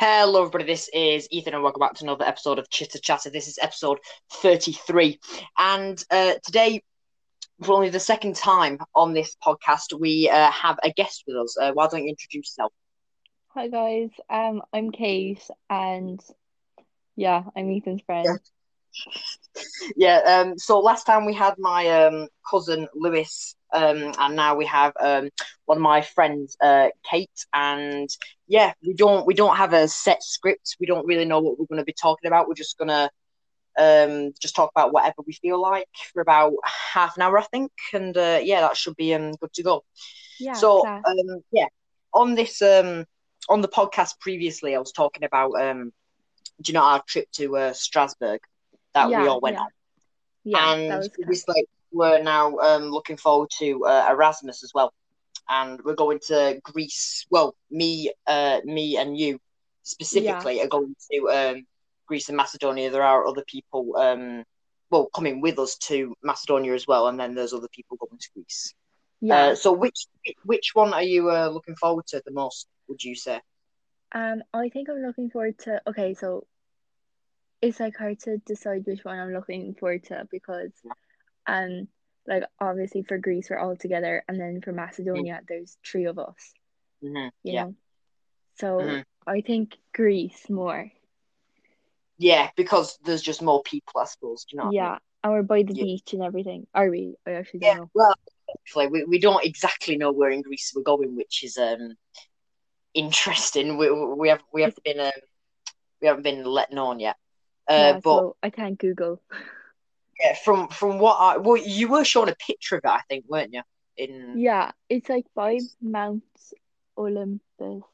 Hello, everybody. This is Ethan, and welcome back to another episode of Chitter Chatter. This is episode 33. And uh, today, for only the second time on this podcast, we uh, have a guest with us. Uh, why don't you introduce yourself? Hi guys, um, I'm Kate, and yeah, I'm Ethan's friend. Yeah, um, so last time we had my um, cousin Lewis, um, and now we have um, one of my friends, uh, Kate, and yeah, we don't we don't have a set script. We don't really know what we're going to be talking about. We're just gonna um, just talk about whatever we feel like for about half an hour, I think, and uh, yeah, that should be um, good to go. Yeah. So um, yeah, on this um on the podcast previously, I was talking about um, do you know our trip to uh, Strasbourg that yeah, we all went yeah. on, yeah, and that was like we're now um looking forward to uh, Erasmus as well, and we're going to Greece. Well, me, uh, me and you specifically are going to um Greece and Macedonia. There are other people um. Well, coming with us to Macedonia as well, and then there's other people going to Greece. yeah. Uh, so which which one are you uh, looking forward to the most? Would you say? Um, I think I'm looking forward to. Okay, so it's like hard to decide which one I'm looking forward to because, um, like obviously for Greece we're all together, and then for Macedonia there's three of us. hmm You Yeah, know, so Mhm. I think Greece more. yeah, because there's just more people, I suppose. Do you know? what I mean? Yeah, and we're by the Yeah. beach and everything. Are we? I actually don't Yeah. know. Well, hopefully we, we don't exactly know where in Greece we're going, which is um interesting. We we have we haven't been um, we haven't been let known yet. Uh, yeah, but so I can't Google. yeah, from from what I well, you were showing a picture of it, I think, weren't you? In Yeah, it's like by Mount Olympus.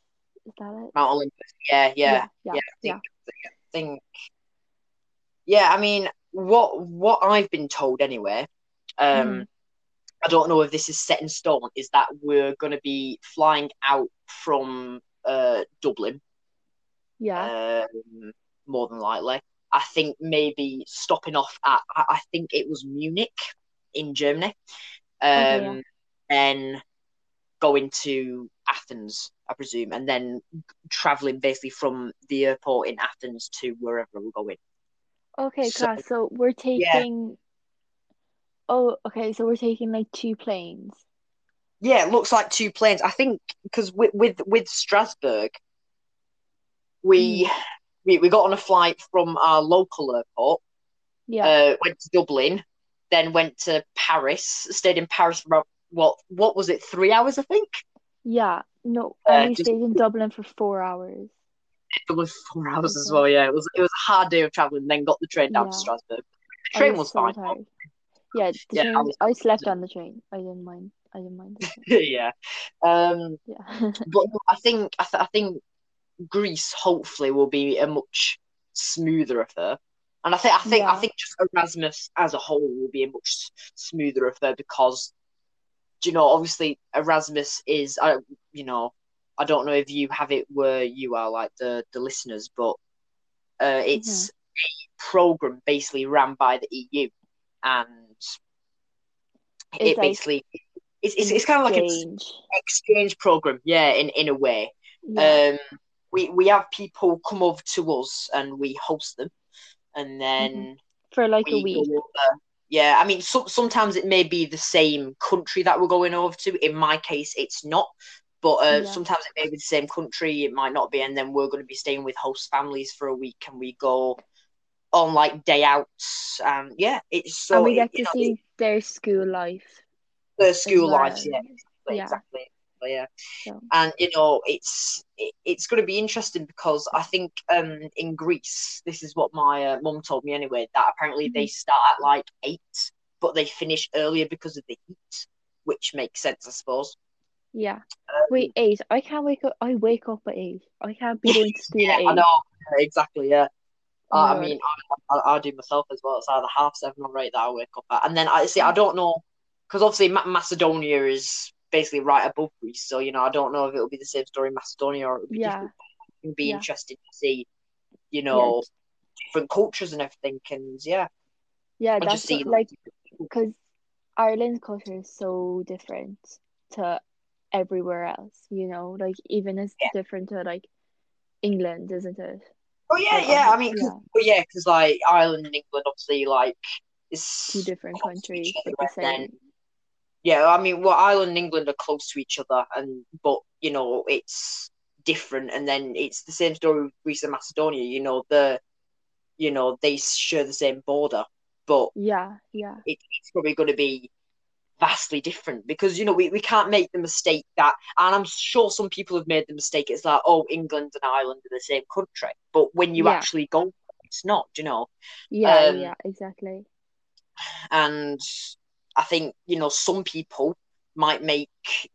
Is that it? Mount Olympus. Yeah, yeah, yeah, yeah. yeah. I think, I think. Yeah, I mean, what what I've been told anyway. Um, Mhm. I don't know if this is set in stone. Is that we're going to be flying out from uh Dublin? Yeah. Um, more than likely. I think maybe stopping off at. I, think it was Munich in Germany. Um, Okay, yeah. then going to Athens, I presume, and then traveling basically from the airport in Athens to wherever we're going. Okay, So- class. So we're Yeah. taking. Oh, okay. So we're taking like two planes. Yeah, it looks like two planes. I think because with, with with Strasbourg, we we we got on a flight from our local airport, Yeah. uh, went to Dublin, then went to Paris, stayed in Paris for about what what was it, three hours, I think. yeah. No, uh, we just- stayed in Dublin for four hours. It was four hours as well. Yeah, it was it was a hard day of traveling. Then got the train down to Strasbourg. The I train was, so fine. Yeah, Yeah, I was- I slept on the train. I didn't mind. I didn't mind. yeah. Um, Yeah. but I think I, th- I think Greece hopefully will be a much smoother affair, and I think I think I think just Erasmus as a whole will be a much smoother affair because, you know, obviously Erasmus is, I you know, I don't know if you have it where you are like the the listeners, but uh, it's a program basically ran by the EU, and it It's like basically it's it's, it's kind of like an exchange. exchange program, yeah, in in a way. Yeah. Um, we we have people come over to us and we host them, and then For like a week. Yeah, I mean, so, sometimes it may be the same country that we're going over to. In my case, it's not, but uh, Yeah. sometimes it may be the same country. It might not be, and then we're going to be staying with host families for a week, and we go on like day outs, and yeah, it's so and we it- get you to know, see their school life. their school well. lives, yeah, Yeah. exactly, yeah. So, and you know it's it, it's going to be interesting because I think um in Greece this is what my uh, mum told me anyway that apparently they start at like eight but they finish earlier because of the heat which makes sense I suppose yeah. Um, Wait, eight. I can't wake up. I wake up at eight. I can't be going to school yeah at eight. I know Yeah, exactly yeah I, I mean I, I, I do myself as well it's either half seven or eight that I wake up at and then I see I don't know because obviously Macedonia is basically right above Greece so you know I don't know if it'll be the same story in Macedonia or it'll be Yeah. different be Yeah. interesting to see you know different cultures and everything and yeah Yeah, and that's just see like because Ireland's culture is so different to everywhere else. You know, like even as Yeah. different to like England, isn't it? Oh yeah, Like, yeah. I mean, oh, cause, yeah. well, yeah, because like Ireland and England, obviously, like it's Two different countries, but the and then same. Yeah, I mean, well, Ireland and England are close to each other, and but you know it's different, and then it's the same story with Greece and Macedonia. You know the, you know they share the same border, but Yeah, yeah, it, it's probably going to be vastly different because you know we, we can't make the mistake that and i'm sure some people have made the mistake it's like oh england and ireland are the same country but when you Yeah. actually go it's not you know yeah, Um, yeah, exactly. and i think you know some people might make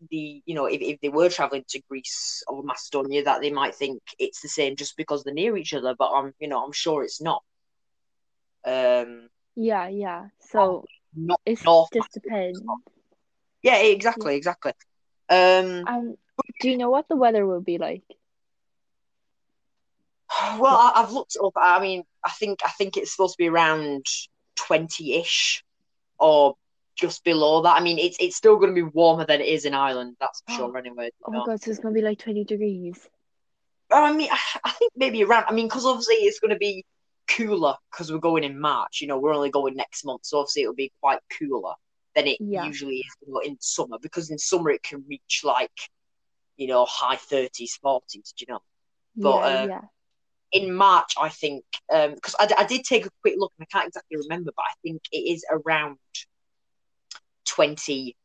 the you know if, if they were traveling to greece or macedonia that they might think it's the same just because they're near each other but i'm you know i'm sure it's not um Yeah, yeah. So not it's North just depends. yeah exactly exactly um Um, do you know what the weather will be like? Well, I, I've looked up. I mean, I think I think it's supposed to be around twenty-ish, or just below that. I mean, it's it's still going to be warmer than it is in Ireland. That's for sure. Anyway, Oh you my. God, so it's gonna be like 20 degrees. I mean, I, think maybe around. I mean, because obviously it's going to be cooler because we're going in March. You know, we're only going next month, so obviously it'll be quite cooler than it Yeah. usually is you know, in summer. Because in summer it can reach like, you know, high thirties, forties. Do You know. But, Yeah, uh, yeah. in March, I think, because I, I did take a quick look and I can't exactly remember, but I think it is around 20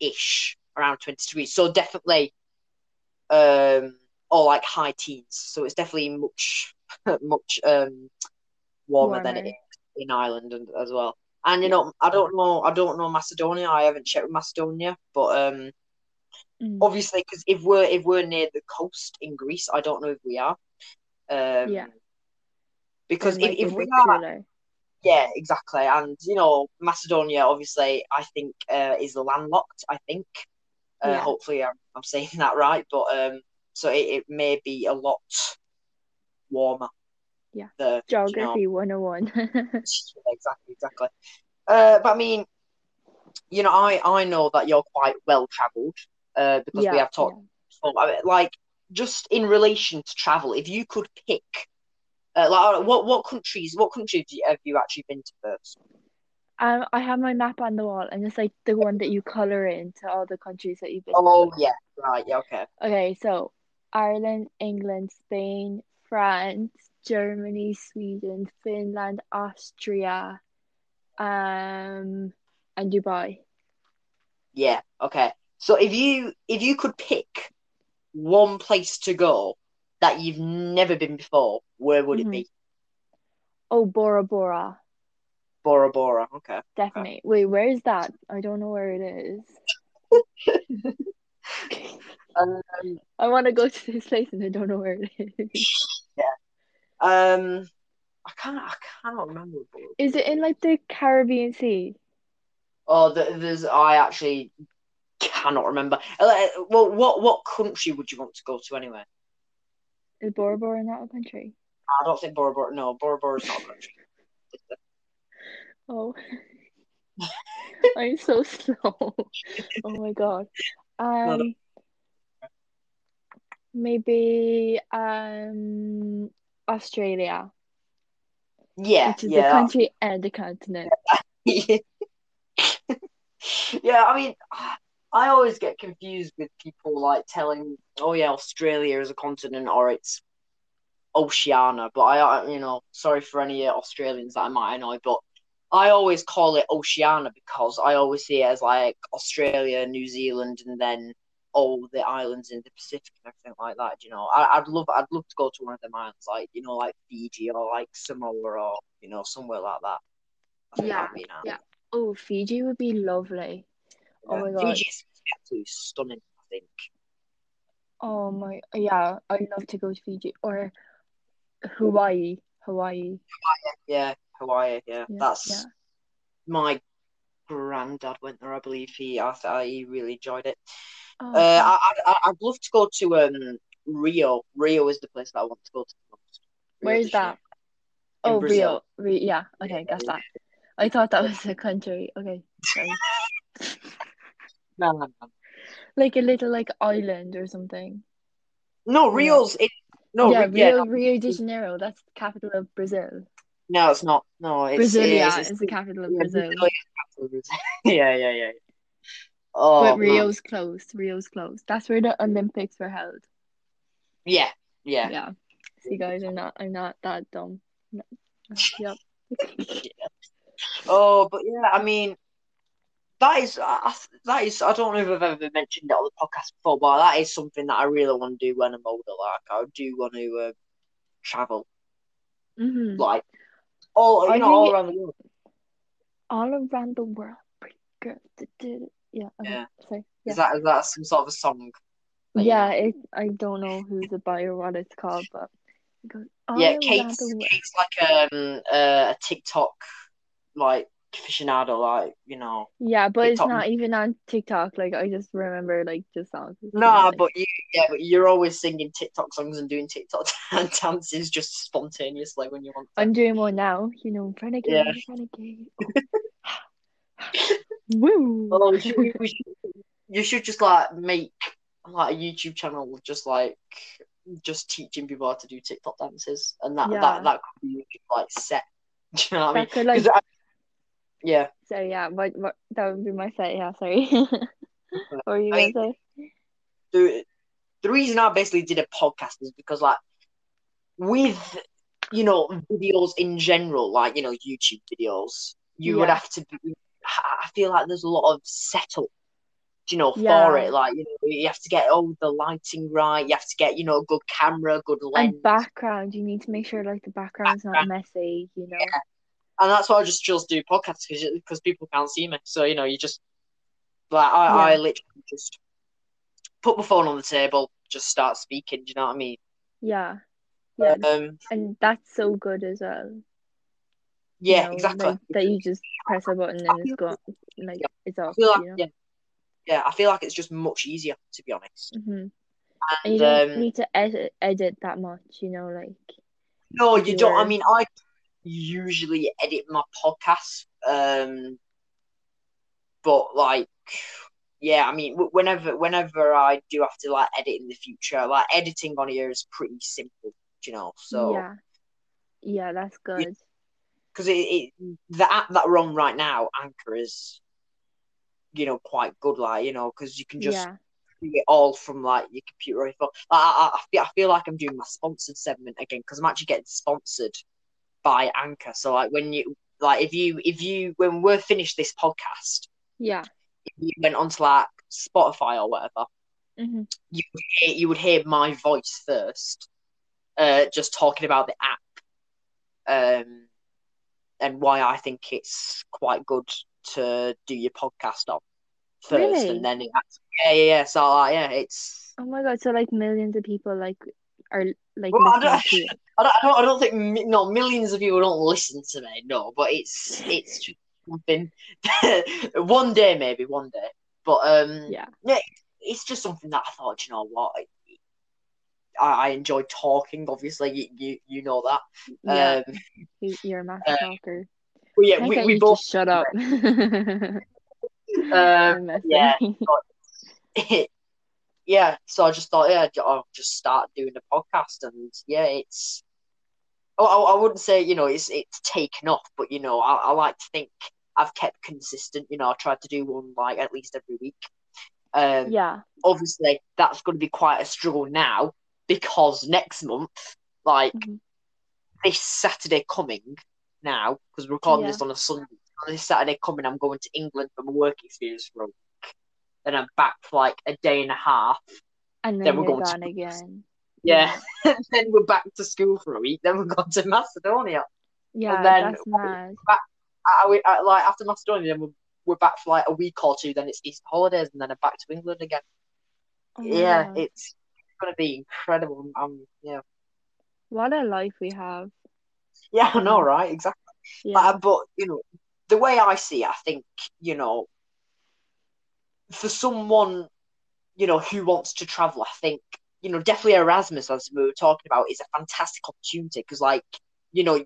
ish, around 20 degrees. So definitely, um, or like high teens. So it's definitely much, much um, warmer, than it Warmer. is in Ireland and, as well. And you know, I don't know, I don't know Macedonia. I haven't checked with Macedonia, but um, Mm. obviously, because if we're if we're near the coast in Greece, I don't know if we are. Um, Yeah. Because if, if we are. Yeah, exactly. And you know, Macedonia, obviously, I think uh, is landlocked. I think. Uh, Yeah. Hopefully, I'm, I'm saying that right. But um, so it, it may be a lot warmer. Yeah. The you know, Geography 101. exactly, exactly. Uh, but I mean, you know, I I know that you're quite well travelled. Uh, because we have talked. mean, like just in relation to travel, if you could pick. Uh, like, what what countries? What countries have you actually been to first? Um, I have my map on the wall, and it's like the one that you color into all the countries that you've been Oh to. yeah, right, yeah, okay. Okay, so Ireland, England, Spain, France, Germany, Sweden, Finland, Austria, um, and Dubai. Yeah, okay. So if you if you could pick one place to go that you've never been before, where would Mhm. it be? Oh, Bora Bora, Bora Bora. Okay. definitely. Wait, where is that? I don't know where it is. Um, I want to go to this place and I don't know where it is. Yeah. Um, I can't. I cannot remember. Is it in like the Caribbean Sea? Oh, the, there's. I actually cannot remember. Uh, Well, what what country would you want to go to anyway? Is Bora Bora not a country? I don't think Bora Bora. No, Bora Bora is not a country. Oh, I'm so slow. Oh my God. Um, maybe um Australia, Yeah, which is yeah. the country and the continent. yeah, I mean, I always get confused with people like telling, "Oh yeah, Australia is a continent," or it's Oceania. But I, you know, sorry for any uh, Australians that I might annoy, but I always call it Oceania because I always see it as like Australia, New Zealand, and then all the islands in the Pacific and everything like that. You know, I, I'd love, I'd love to go to one of them islands, like you know, like Fiji or like Samoa or you know, somewhere like that. Yeah, nice. yeah. Oh, Fiji would be lovely. Oh my God. Fiji is absolutely stunning. I think. Oh my, yeah, I'd love to go to Fiji or Hawaii. Hawaii. Yeah, Hawaii. Yeah, Yeah, that's yeah. my granddad went there. I believe he. I, I he really enjoyed it. Oh, Uh. I, I I'd love to go to um Rio. Rio is the place that I want to go to the most. Rio Where that? Oh, Brazil. Rio. Rio. Yeah, okay, got that. I thought that was a country. Okay, sorry. No, no, no. Like a little like island or something. No, Rio's in No, yeah, Ri- yeah, Rio, no, Rio de Janeiro. That's the capital of Brazil. no, it's not. No, it's Brasilia it's, is the capital of yeah, Brazil. Brasilia is capital of Brazil. yeah, yeah, yeah. Oh, But. Rio's close. Rio's close. That's where the Olympics were held. Yeah, yeah. Yeah. See, guys, I'm not. I'm not that dumb. No. Yep. Oh, but yeah, I mean, that is that is I don't know if I've ever mentioned it on the podcast before, but that is something that I really want to do when I'm older. Like, I do want to uh, travel, hmm like all you know, all around the world. All around the world, pretty girl. did- did it. Yeah. Okay. Yeah. Sorry. Yeah. Is that is that some sort of a song? you Yeah. It. I don't know who's it by or what it's called, but it goes Yeah, Kate's. Kate's like um uh, a TikTok like aficionado, like you know. Yeah, but it's not even on TikTok. Like I just remember like just songs. Nah, like- but you yeah, but you're always singing TikTok songs and doing TikTok and dances just spontaneously when you want to. I'm doing one now. You know, renegade, Yeah. renegade. Woo! Oh, we should, we should, you should just like make like a YouTube channel just like just teaching people how to do TikTok dances, and that Yeah. that that could be like set. Do you know what I mean? Could like I- yeah, so yeah, what what that would be my set. Yeah, sorry. what were you I- gonna say? the the reason I basically did a podcast is because like with you know videos in general, like you know YouTube videos, you would have to. Be, I feel like there's a lot of setup. You know, for it, like you know, you have to get all the lighting right. You have to get you know a good camera, good lens, And background, you need to make sure like the background's not messy. You know. And that's why I just to do podcasts because people can't see me. So you know, you just like I, I literally just put my phone on the table, just start speaking. Do you know what I mean? Yeah. Yeah, Um, and that's so good as well. you yeah, know, exactly. Like, that you just press a button and it's gone. Like it's off. like You know. yeah, yeah. I feel like it's just much easier to be honest. hmm And And you don't um, need to edit edit that much. You know, like no, you don't. I mean, I usually edit my podcasts, um, but like, yeah. I mean, whenever whenever I do have to like edit in the future, like editing on here is pretty simple. You know, so yeah, yeah, that's good. because it, it the app that we're on right now, Anchor, is you know quite good. Like you know, because you can just yeah, do it all from like your computer or your phone. Like, I, I, I feel, I feel like I'm doing my sponsored segment again because I'm actually getting sponsored by Anchor. So like when you like if you if you when we're finished this podcast, yeah. if you went onto like Spotify or whatever, hmm you would hear, you would hear my voice first, uh, just talking about the app, um, and why I think it's quite good to do your podcast on first, Really? and then it, yeah, yeah, yeah. So like, yeah, it's. Oh my god! So like millions of people like are like Well, I don't-. I don't, I don't, I don't think no millions of people don't listen to me. No, but it's it's just something. one day, maybe one day, but um, Yeah. it's just something that I thought. You know what? I, I enjoy talking. Obviously, you you, you know that. Yeah, Um, you, you're a master uh, talker. well, yeah, we, we both. shut up. Um, yeah. Yeah, so I just thought, yeah, I'll just start doing the podcast, and yeah, it's. Oh, I, I wouldn't say you know it's it's taken off, but you know I, I like to think I've kept consistent. You know, I tried to do one like at least every week. Um, yeah, obviously that's going to be quite a struggle now because next month, like Mhm. this Saturday coming now, because we're recording Yeah. this on a Sunday. On this Saturday coming, I'm going to England for my work experience week. Then I'm back for like a day and a half. and Then then we're going to again. Yeah. then we're back to school for a week. Then we're going to Macedonia. Yeah, then- that's mad. I, I, I, like after Macedonia, then we're, we're back for like a week or two. Then it's Easter holidays, and then I'm back to England again. Oh yeah, it's gonna be incredible. Um, yeah, What a life we have. yeah, I know, right? Exactly. Yeah. But you know, the way I see it, I think you know, for someone you know who wants to travel, I think you know definitely Erasmus, as we were talking about, is a fantastic opportunity because, like, you know,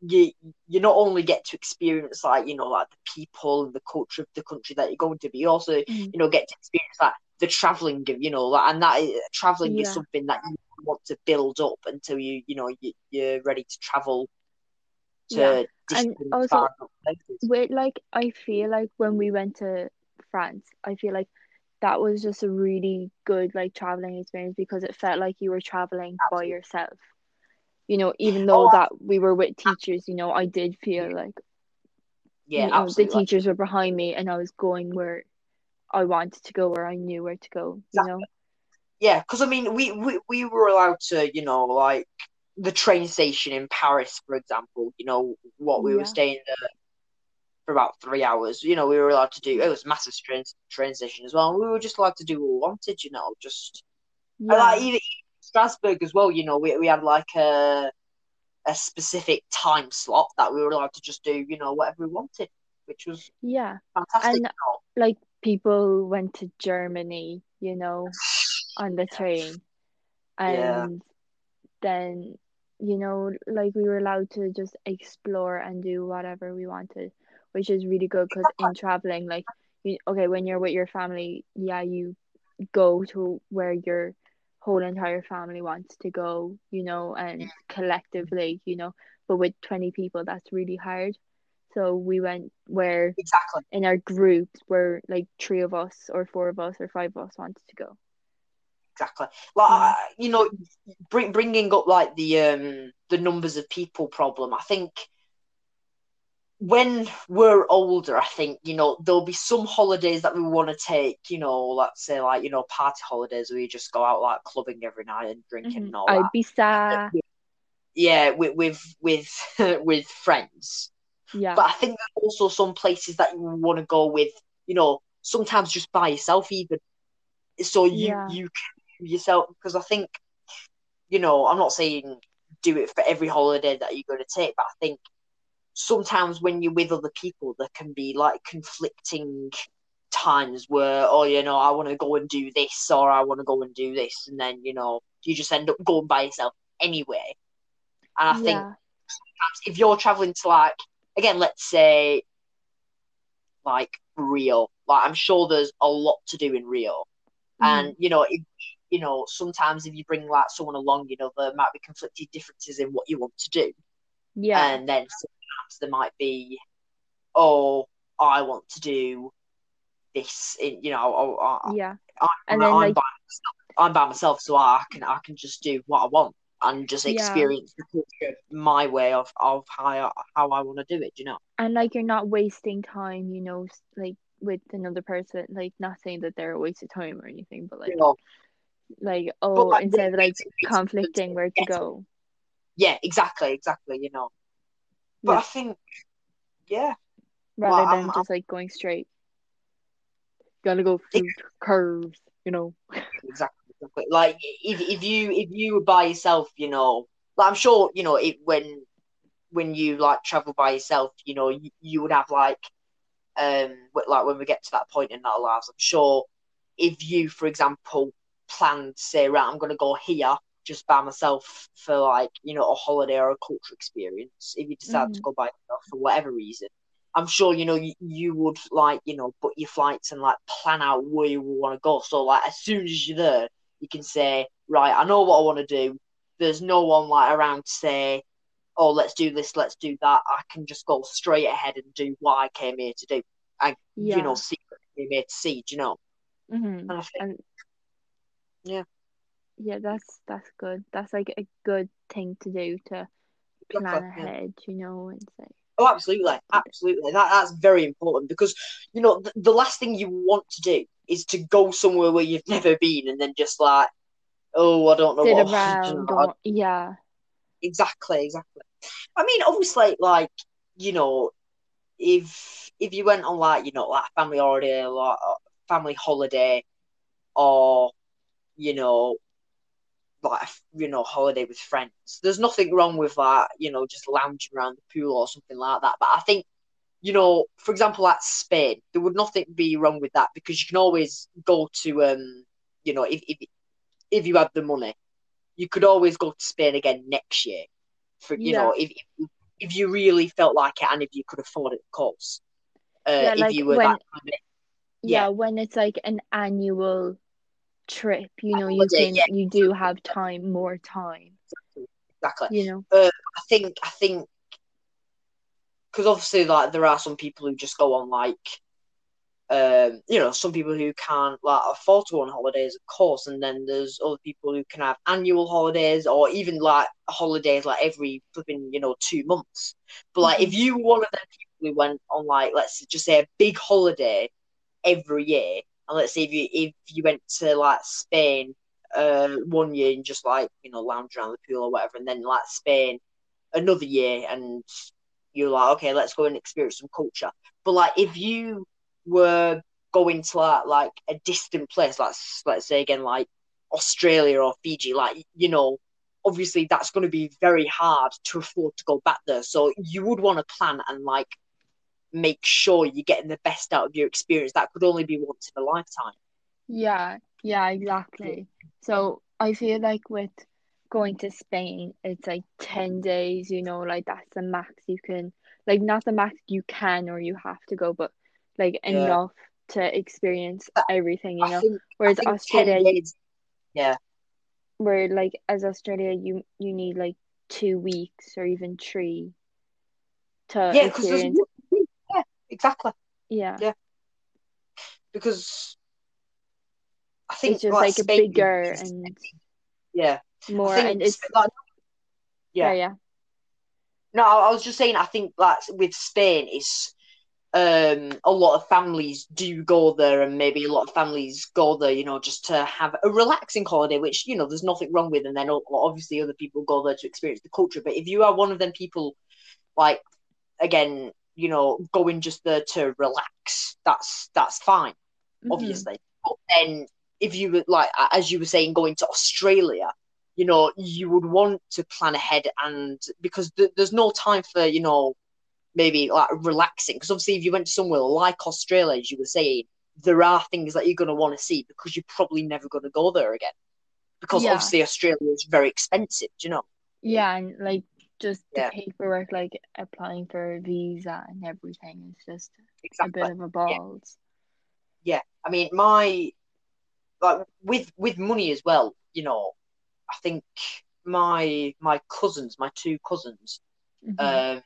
you you not only get to experience like you know like the people and the culture of the country that you're going to, but you also Mhm. you know get to experience like the traveling, you know, like, and that traveling is something that you want to build up until you, you know, you, you're ready to travel to Yeah, and also far out places. with like I feel like when we went to France, I feel like that was just a really good like traveling experience because it felt like you were traveling by yourself. You know, even oh, though Oh, that we were with ah. teachers, you know, I did feel like yeah, you know the absolutely. teachers were behind me and I was going where I wanted to go, where I knew where to go. You know, Yeah, because I mean, we, we we were allowed to, you know, like the train station in Paris, for example. You know, what we were staying there for about three hours. You know, we were allowed to do. It was massive station as well. We were just allowed to do what we wanted. You know, just and like yeah, even Strasbourg as well. You know, we we had like a a specific time slot that we were allowed to just do. You know, whatever we wanted, which was yeah. fantastic. And like people went to Germany, you know, on the train. Yeah. and then you know like we were allowed to just explore and do whatever we wanted which is really good because in traveling like you okay when you're with your family yeah you go to where your whole entire family wants to go you know and collectively you know but with 20 people that's really hard so we went where Exactly. in our groups where like three of us or four of us or five of us wanted to go Exactly. Like. You know, bring, bringing up like the um the numbers of people problem. I think when we're older, I think you know there'll be some holidays that we want to take. You know, let's say like you know party holidays where you just go out like clubbing every night and drinking Mhm. and all that. Ibiza Yeah, with with with with friends. yeah But I think there's also some places that you want to go with. You know, sometimes just by yourself even. So you Yeah. you can yourself because I think you know I'm not saying do it for every holiday that you're going to take, but I think sometimes when you're with other people, there can be like conflicting times where oh you know I want to go and do this or I want to go and do this, and then you know you just end up going by yourself anyway. And I think yeah perhaps if you're traveling to like again, let's say like Rio, like I'm sure there's a lot to do in Rio, Mhm. and you know, if, you know, sometimes if you bring like someone along, you know, there might be conflicting differences in what you want to do, yeah and then sometimes there might be, oh, I want to do this, in you know, oh, I, yeah I, and I'm, then, like- by myself, I'm by myself, so I can I can just do what I want and just Yeah. experience the culture my way of of how I, how I want to do it. You know. and like you're not wasting time you know like with another person like not saying that they're a waste of time or anything but like like oh like, instead of like conflicting where to go Yeah, exactly, exactly. You know, but Yeah. I think, yeah, rather Well, than I'm- just like going straight gotta go through curves you know exactly, exactly. Like if if you if you were by yourself, you know, like I'm sure you know it when when you like travel by yourself, you know, you, you would have like um like when we get to that point in our lives, I'm sure if you, for example, planned say, right, I'm gonna go here just by myself for like you know a holiday or a culture experience. If you decide to Mhm. go by yourself for whatever reason, I'm sure you know you, you would like you know book your flights and like plan out where you want to go. So like as soon as you're there, you can say, right, I know what I want to do. There's no one like around to say, oh, let's do this, let's do that. I can just go straight ahead and do what I came here to do. I yeah you know see what I came here to see. Do you know? hmm And I think and Yeah. Yeah that's that's good that's like a good thing to do to plan ahead you know and say Oh, absolutely, absolutely. That that's very important because you know the, the last thing you want to do is to go somewhere where you've never been and then just like, oh, I don't know sit what. Around don't yeah Exactly, exactly. I mean, obviously, like you know, if if you went on like you know like family holiday, like family holiday, or you know, like a, you know, holiday with friends, there's nothing wrong with that. You know, just lounging around the pool or something like that. But I think you know, for example, at Spain, there would nothing be wrong with that because you can always go to um, you know, if if if you have the money, you could always go to Spain again next year. For you know, if if, if you really felt like it and if you could afford it, of course. Uh, Yeah, if like you were when- that kind of, yeah Yeah. when it's like an annual trip. You know, you can yeah. you do have time, more time. Exactly. You know. I think I think because obviously like there are some people who just go on like um you know some people who can't like afford to go on holidays of course and then there's other people who can have annual holidays or even like holidays like every flipping you know two months but like if you were one of them people who went on like let's just say a big holiday every year and let's say if you if you went to like Spain uh one year and just like you know lounge around the pool or whatever and then like Spain another year and you're like, okay, let's go and experience some culture. But like, if you were going to like, like a distant place, like let's say again, like Australia or Fiji, like you know, obviously that's going to be very hard to afford to go back there. So you would want to plan and like make sure you're getting the best out of your experience. That could only be once in a lifetime. Yeah, yeah, exactly. So I feel like with going to Spain, it's like 10 days, you know, like that's the max you can, like not the max you can or you have to go, but like Yeah. enough to experience everything, you I know. think, Whereas Australia, days, yeah, where like as Australia, you you need like two weeks or even three to yeah, experience. Exactly. Yeah, Yeah. Because I think it's just like like bigger is- and yeah, more, and it's like, yeah, yeah. yeah, No, I I was just saying. I think like with Spain, it's um, a lot of families do go there, and maybe a lot of families go there, you know, just to have a relaxing holiday, which you know there's nothing wrong with. And then obviously other people go there to experience the culture. But if you are one of them people, like again, you know, going just there to relax, that's that's fine, Mhm. obviously. But then if you were like as you were saying, going to Australia. You know, you would want to plan ahead, and because th- there's no time for you know maybe like relaxing. Because obviously, if you went to somewhere like Australia, as you were saying, there are things that you're going to want to see because you're probably never going to go there again. Because Yeah. obviously, Australia is very expensive, do you know? Yeah, and like just the Yeah. paperwork, like applying for a visa and everything is just a bit of a balls. Yeah. I mean, my like with with money as well. You know, I think my my cousins, my two cousins, Mhm. um,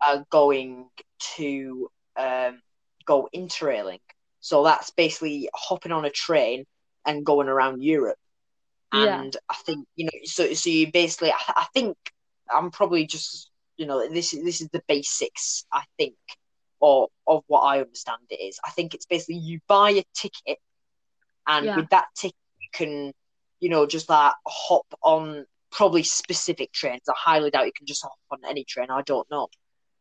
are going to um, go interrailing. So that's basically hopping on a train and going around Europe. Yeah. And I think you know, so so you basically, I, I think I'm probably just you know this is this is the basics. I think or of what I understand it is. I think it's basically you buy a ticket, and Yeah. with that ticket you can you know just like hop on probably specific trains. I highly doubt you can just hop on any train. I don't know.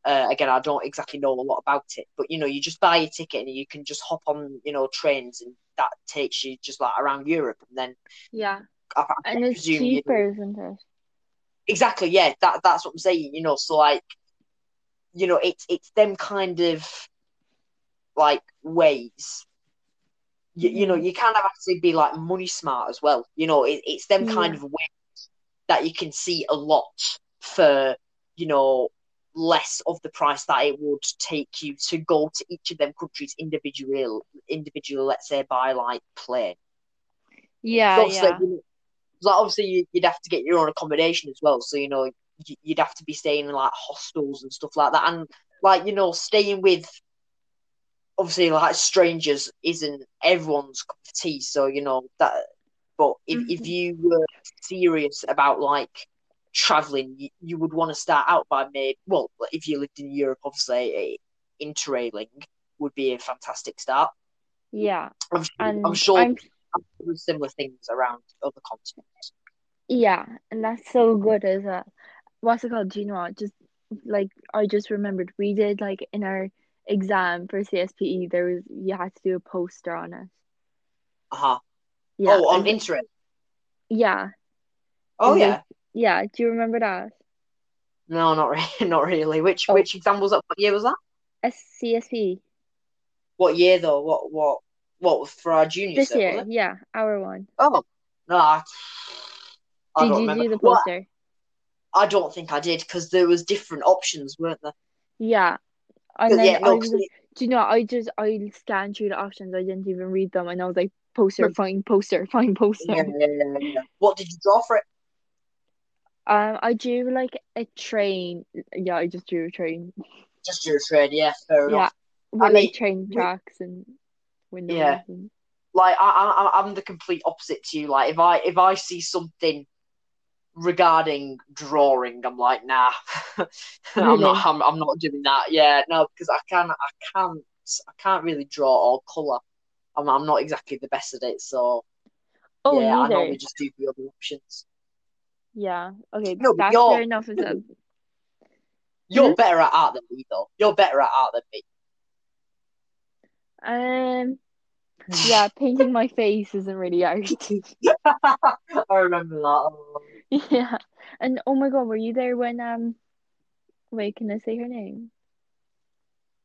Uh, again, I don't exactly know a lot about it, but you know, you just buy a ticket and you can just hop on, you know, trains, and that takes you just like around Europe, and then Yeah. I, I And it's presume you know, cheaper, isn't it? Exactly, yeah, that that's what I'm saying. You know, so like, you know, it's it's them kind of like ways. You, you know, Mhm. you kind of have to be like money smart as well. You know, it, it's them kind of ways that you can see a lot for, you know, less of the price that it would take you to go to each of them countries individual individual let's say by like plane. Yeah, So yeah. you know, like obviously you, you'd have to get your own accommodation as well. So you know, you- you'd have to be staying in like hostels and stuff like that, and like you know, staying with obviously like strangers isn't everyone's cup of tea. So you know that, but if if Mhm. you were serious about like traveling, you, you would want to start out by maybe well, if you lived in Europe, obviously, eh, interrailing would be a fantastic start. Yeah. I'm sure, I'm sure I'm similar things around other continents. yeah, and that's so good as a what's it called? Do you know? Just like I just remembered we did like in our exam for CSPE there was you had to do a poster on it. Uh huh. Yeah. oh, on and- Interrail. yeah. Oh it- yeah. Yeah. Do you remember that? No, not really. Not really. Which Oh. which exam was that? What year was that? A CSP What year though? What what what for our junior this set, year. Yeah, our one. Oh no, I, I Did don't you remember. do the Well, poster? I don't think I did because there was different options, weren't there? Yeah. And then yeah, no, was it- do you know, I just I scanned through the options, I didn't even read them and I was like, poster, find poster, find poster. Yeah, yeah, yeah, yeah. What did you draw for it? Um, I drew like a train. Yeah, I just drew a train. Just drew a train. yeah, fair Yeah, enough. with I like mean, train tracks and Yeah. Like I, I, I'm the complete opposite to you. Like if I, if I see something regarding drawing, I'm like, nah, I'm not, I'm, I'm not doing that. Yeah, no, because I can, I can't, I can't really draw or color. I'm, I'm not exactly the best at it, so Oh, yeah, I neither. normally just do the other options. Yeah. Okay, No, but that's you're- fair enough. Is that... You're Hmm? better at art than me, though. You're better at art than me. Um. Yeah, painting my face isn't really art. I remember that. Yeah, and oh my god, were you there when um? Wait, can I say her name?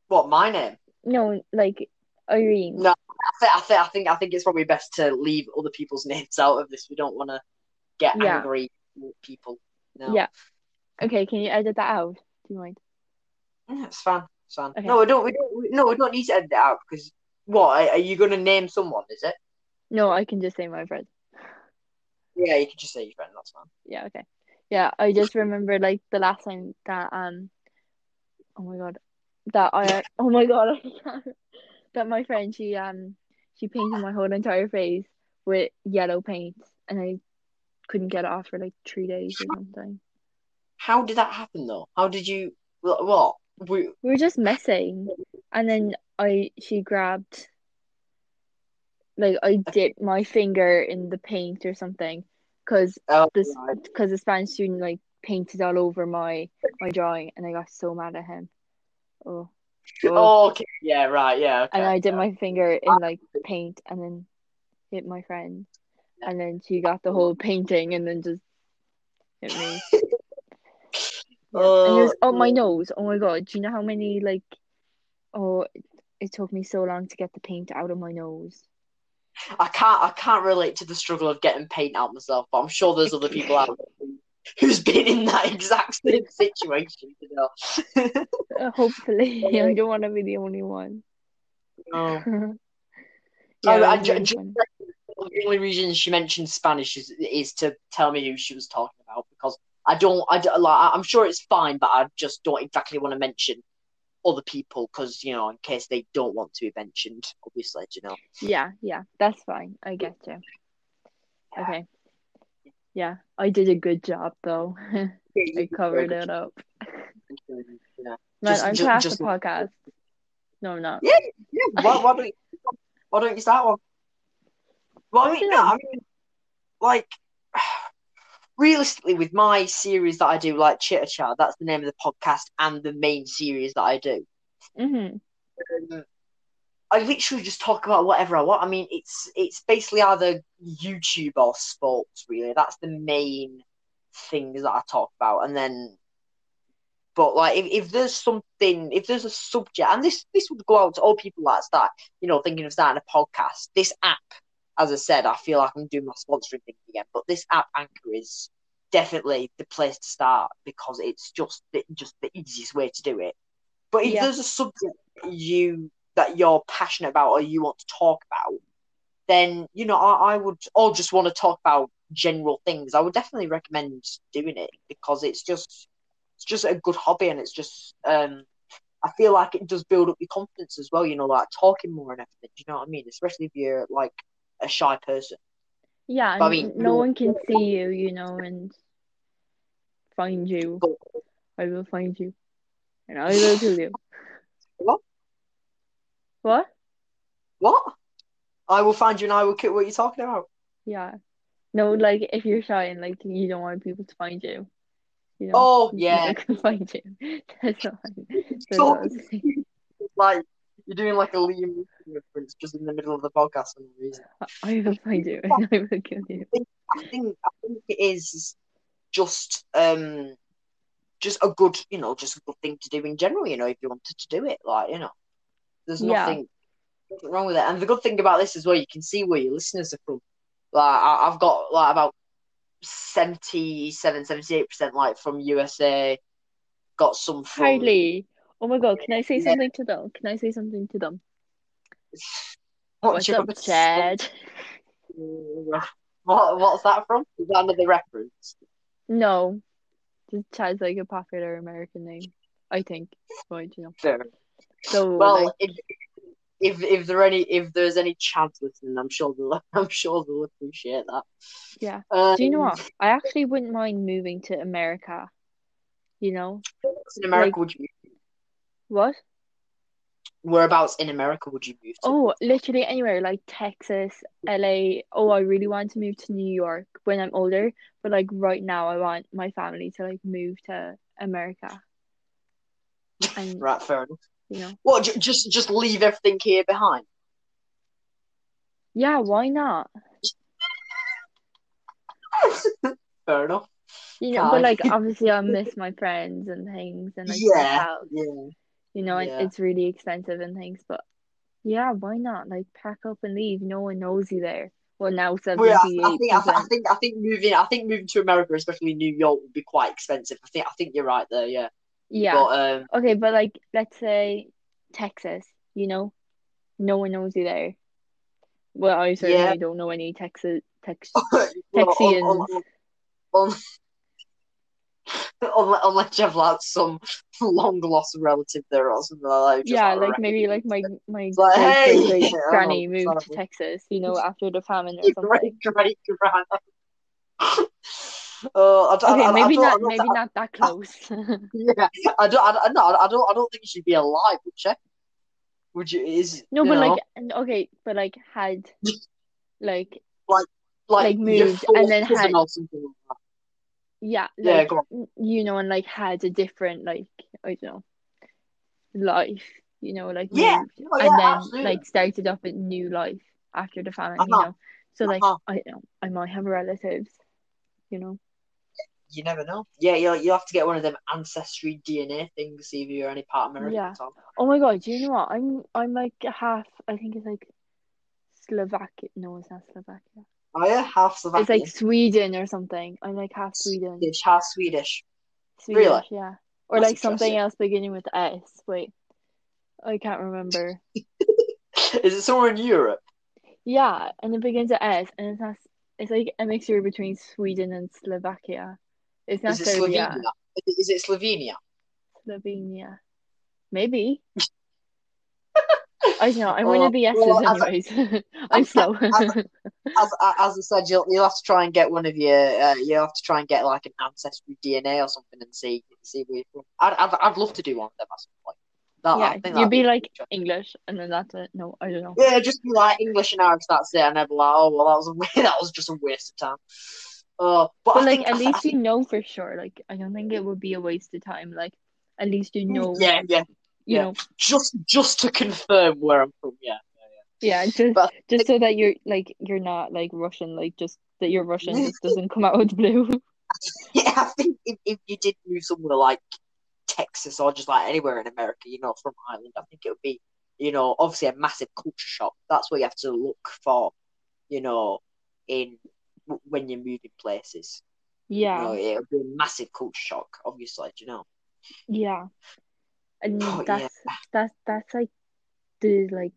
What my name? No, like Irene. No. I, th- I, th- I think I think it's probably best to leave other people's names out of this. We don't want to get Yeah. angry people. No. Yeah. Okay, can you edit that out? Do you mind? Yeah, it's fine. It's fine. Okay. No, we don't. We don't. We, no, we don't need to edit it out because what are, you going to name someone? Is it? No, I can just say my friend. Yeah, you can just say your friend. That's fine. Yeah, okay. Yeah, I just remember like the last time that um oh my god. That I oh my god that my friend she um she painted my whole entire face with yellow paint and I couldn't get it off for like three days or something. How did that happen though? How did you? wh- What? We, We were just messing and then I she grabbed like I dipped my finger in the paint or something because oh, this because the Spanish student like painted all over my my drawing and I got so mad at him. Oh. Oh. Oh, okay. Yeah. Right. Yeah. Okay. And I did my finger in like paint and then hit my friend. And then she got the whole painting and then just hit me. Yeah. and it was Oh, my nose. Oh my god. Do you know how many like oh it, took me so long to get the paint out of my nose. I can't. I can't relate to the struggle of getting paint out myself, but I'm sure there's other people out there who- who's been in that exact same situation. You know. Uh, hopefully. I don't want to be the only one. Oh. yeah, I- I was ju- really ju- fun. The only reason she mentioned Spanish is is to tell me who she was talking about because I don't. I don't, like. I'm sure it's fine, but I just don't exactly want to mention other people because you know, in case they don't want to be mentioned, obviously, you know. Yeah, yeah, that's fine. I get you. Okay. Yeah, I did a good job though. I covered it up. Yeah. Man, Just- I'm past just- the podcast. No, I'm not. Yeah, yeah. Why, why don't you? Why don't you start one? Well, I mean, no, I mean, like, realistically, with my series that I do, like Chitter Chat, that's the name of the podcast and the main series that I do. Mm-hmm. Um, I literally just talk about whatever I want. I mean, it's it's basically either YouTube or sports. Really, that's the main things that I talk about, and then. But like, if, if there's something, if there's a subject, and this this would go out to all people like that you know, thinking of starting a podcast. This app, as I said, I feel like I'm doing my sponsoring thing again. But this app, Anchor, is definitely the place to start because it's just the, just the easiest way to do it. But if Yeah. there's a subject that you that you're passionate about or you want to talk about, then you know I, I would or just want to talk about general things. I would definitely recommend doing it because it's just it's just a good hobby and it's just um I feel like it does build up your confidence as well. You know, like talking more and everything. Do you know what I mean? Especially if you're like a shy person. Yeah, I mean, no one can see you, you know, and find you. I will find you, and I will kill you. What? What? What? I will find you and I will kill what you're talking about. Yeah. No, like if you're shy and like you don't want people to find you. You know, Oh yeah. can find you. That's what that's So- what I was saying. like you're doing like a Liam reference just in the middle of the podcast for no reason. I will find you I will kill you. I think I think it is just um just a good you know just a good thing to do in general. You know, if you wanted to do it, like you know, there's Yeah. nothing, nothing wrong with it. And the good thing about this as well, you can see where your listeners are from. Like I, I've got like about 77, 78 percent like from USA. Got some from Hardly. Oh my god, can I say something to them? Can I say something to them? What's up? Chad? What, what's that from? Is that another reference? No, just Chad's like a popular American name, I think. But you know, Fair. so Well, like, if, if if there any if there's any chance listening, I'm sure they'll I'm sure they'll appreciate that. yeah. Um, Do you know what? I actually wouldn't mind moving to America. You know in America would you what? whereabouts in America would you move to? Oh, literally anywhere like Texas, LA. Oh, I really want to move to New York when I'm older, but like right now, I want my family to like move to America. And Right, fair enough. you know, What? ju- Just just leave everything here behind. yeah, why not? fair enough. You know, but like obviously I miss my friends and things and like Yeah, yeah. You know, Yeah. it's really expensive and things, but yeah, why not? Like pack up and leave. No one knows you there. Well, now Well, yeah, I, seventy-eight think I, th- I percent. think I think moving I think moving to America, especially New York, would be quite expensive. I think I think you're right there. Yeah. Yeah. But um, Okay, but like let's say Texas, you know, no one knows you there. Well, I certainly Yeah. don't know any Texas Tex well, Texians. un- un- un- unless, unless you have like some long lost relative there or something like that. Yeah, like, like maybe like my my like, hey, great great I granny moved to. Texas, you know, after the famine or something. great great grand. Uh, Okay, I, maybe not I don't, maybe not that close. yeah, I don't, I don't, no, I don't, I don't think she'd be alive, would she? Would you? Is No, you but know, like okay, but like had like like, like, your moved and then had- or something like that. Yeah, Yeah, like on. you know, and like had a different like I don't know life, you know, like Yeah, moved Oh, and then absolutely. like started up a new life after the famine, you Uh-huh. know. So like Uh-huh. I know, I might have relatives, you know. You never know. Yeah, you you have to get one of them ancestry DNA things, see if you're any part of American. Yeah. Tom. Oh my god, do you know what? I'm I'm like half I think it's like Slovakia. No, it's not Slovakia. Oh yeah, half Slovakian. It's like Sweden or something. I'm like half Sweden. Swedish, half Swedish. Swedish, Really? yeah. Or That's like something else beginning with S. Wait. I can't remember. Is it somewhere in Europe? Yeah, and it begins with S and it's not it's like a mixture between Sweden and Slovakia. It's not Is it Serbia. Slovenia? Is it Slovenia? Slovenia. Maybe. I know. I'm one of the S's well, anyways. I'm slow. As as I said, you'll you'll have to try and get one of your uh, you will have to try and get like an ancestry DNA or something and see see where you're from. I'd I'd, I'd love to do one of them at some point. That, I yeah, you'd that'd be like. English and then that's it. No, I don't know. Yeah, just be like English and Irish. That's it. And I'd be like, oh well, that was a that was just a waste of time. Uh, but, But like think, at I least you know for sure. Like I don't think it would be a waste of time. Like at least you know yeah, yeah, you yeah. know just just to confirm where I'm from. Yeah, yeah, just but just so that you're like you're not like Russian, like just that you're Russian just doesn't come out of the blue. yeah, I think if, if you did move somewhere like Texas or just like anywhere in America, you know, from Ireland, I think it would be, you know, obviously a massive culture shock. That's what you have to look for, you know, in when you're moving places. You know, Yeah, it would be a massive culture shock, obviously. Do you know? yeah. And Oh, yeah. that's that's that's like the like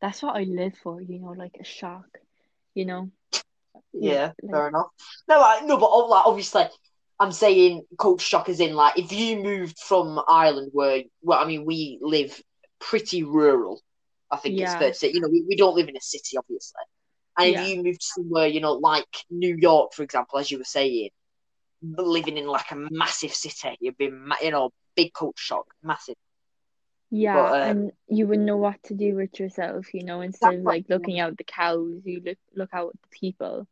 that's what I live for, you know, like a shock, you know. Yeah, like- fair enough. No, I, no, but like, obviously, I'm saying culture shock is in like if you moved from Ireland, where well, I mean, we live pretty rural. I think it's fair to say. You know, we, we don't live in a city, obviously. And Yeah. if you moved somewhere, you know, like New York, for example, as you were saying, living in like a massive city, you'd be, you know, big culture shock, massive. Yeah, But, um, and you wouldn't know what to do with yourself, you know, instead of like looking out the cows, you look look out the people.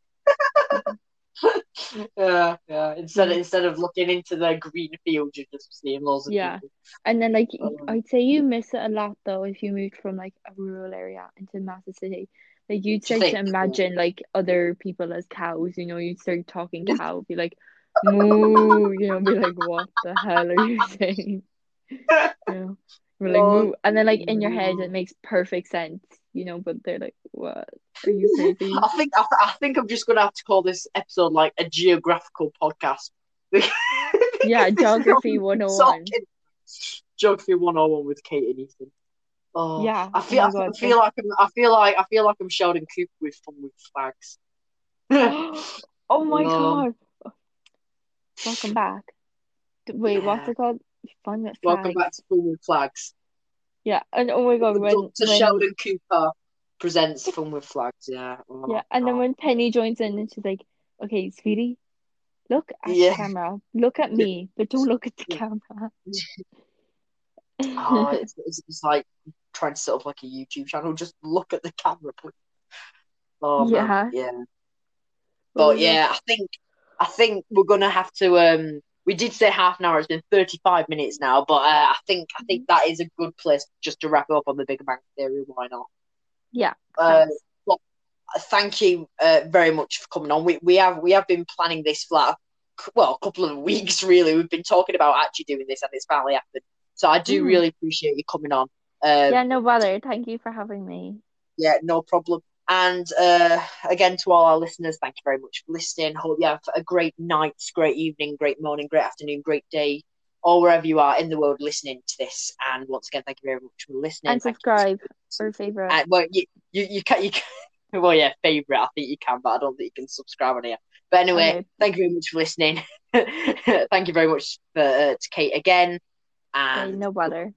yeah, yeah. Instead, Yeah. instead of looking into the green field, you're just seeing loads of Yeah. people. And then like Um, I'd say you miss it a lot though if you moved from like a rural area into a massive city. Like you'd start to imagine like other people as cows, you know, you'd start talking cow, be like moo, you know, be like, what the hell are you saying? You know, we're like Oh, moo, and then like in your head it mm. makes perfect sense, you know, but they're like, what? Are you saying? I think I, th- I think I'm just gonna have to call this episode like a geographical podcast. Yeah, geography all 101. talking- Geography 101 with Kate and Ethan. Oh, Yeah, I oh feel my I God, feel like I'm I feel like I feel like I'm Sheldon Cooper with fun with flags. oh my God. Welcome back. Wait, what's yeah. it called? Fun with Welcome flags. back to Fun with Flags. Yeah, and oh my God, when Dr. when Sheldon Cooper presents Fun with Flags. Yeah. Oh, yeah, and then when Penny joins in and she's like, "Okay, sweetie, look at Yeah. the camera. Look at me, but don't look at the camera." Oh, it's, it's, it's like trying to set up like a YouTube channel. Just look at the camera, please. Oh Yeah. man, yeah. Oh But yeah, I think I think we're gonna have to. Um, we did say half an hour. It's been thirty-five minutes now, but uh, I think I think that is a good place just to wrap up on the Big Bang Theory. Why not? Yeah. Uh, well, thank you uh, very much for coming on. We we have we have been planning this for well a couple of weeks really. We've been talking about actually doing this, and it's finally happened. So I do Mhm. really appreciate you coming on. Um, Yeah, no bother. Thank you for having me. yeah, no problem. And uh, again, to all our listeners, thank you very much for listening. Hope you have a great night, great evening, great morning, great afternoon, great day, or wherever you are in the world listening to this. And once again, thank you very much for listening. And subscribe or favorite. Uh, well, you, you, you can, you can, well, yeah, favorite. I think you can, but I don't think you can subscribe on here. But anyway, Okay. thank you very much for listening. thank you very much for, uh, to Kate again. And no bother.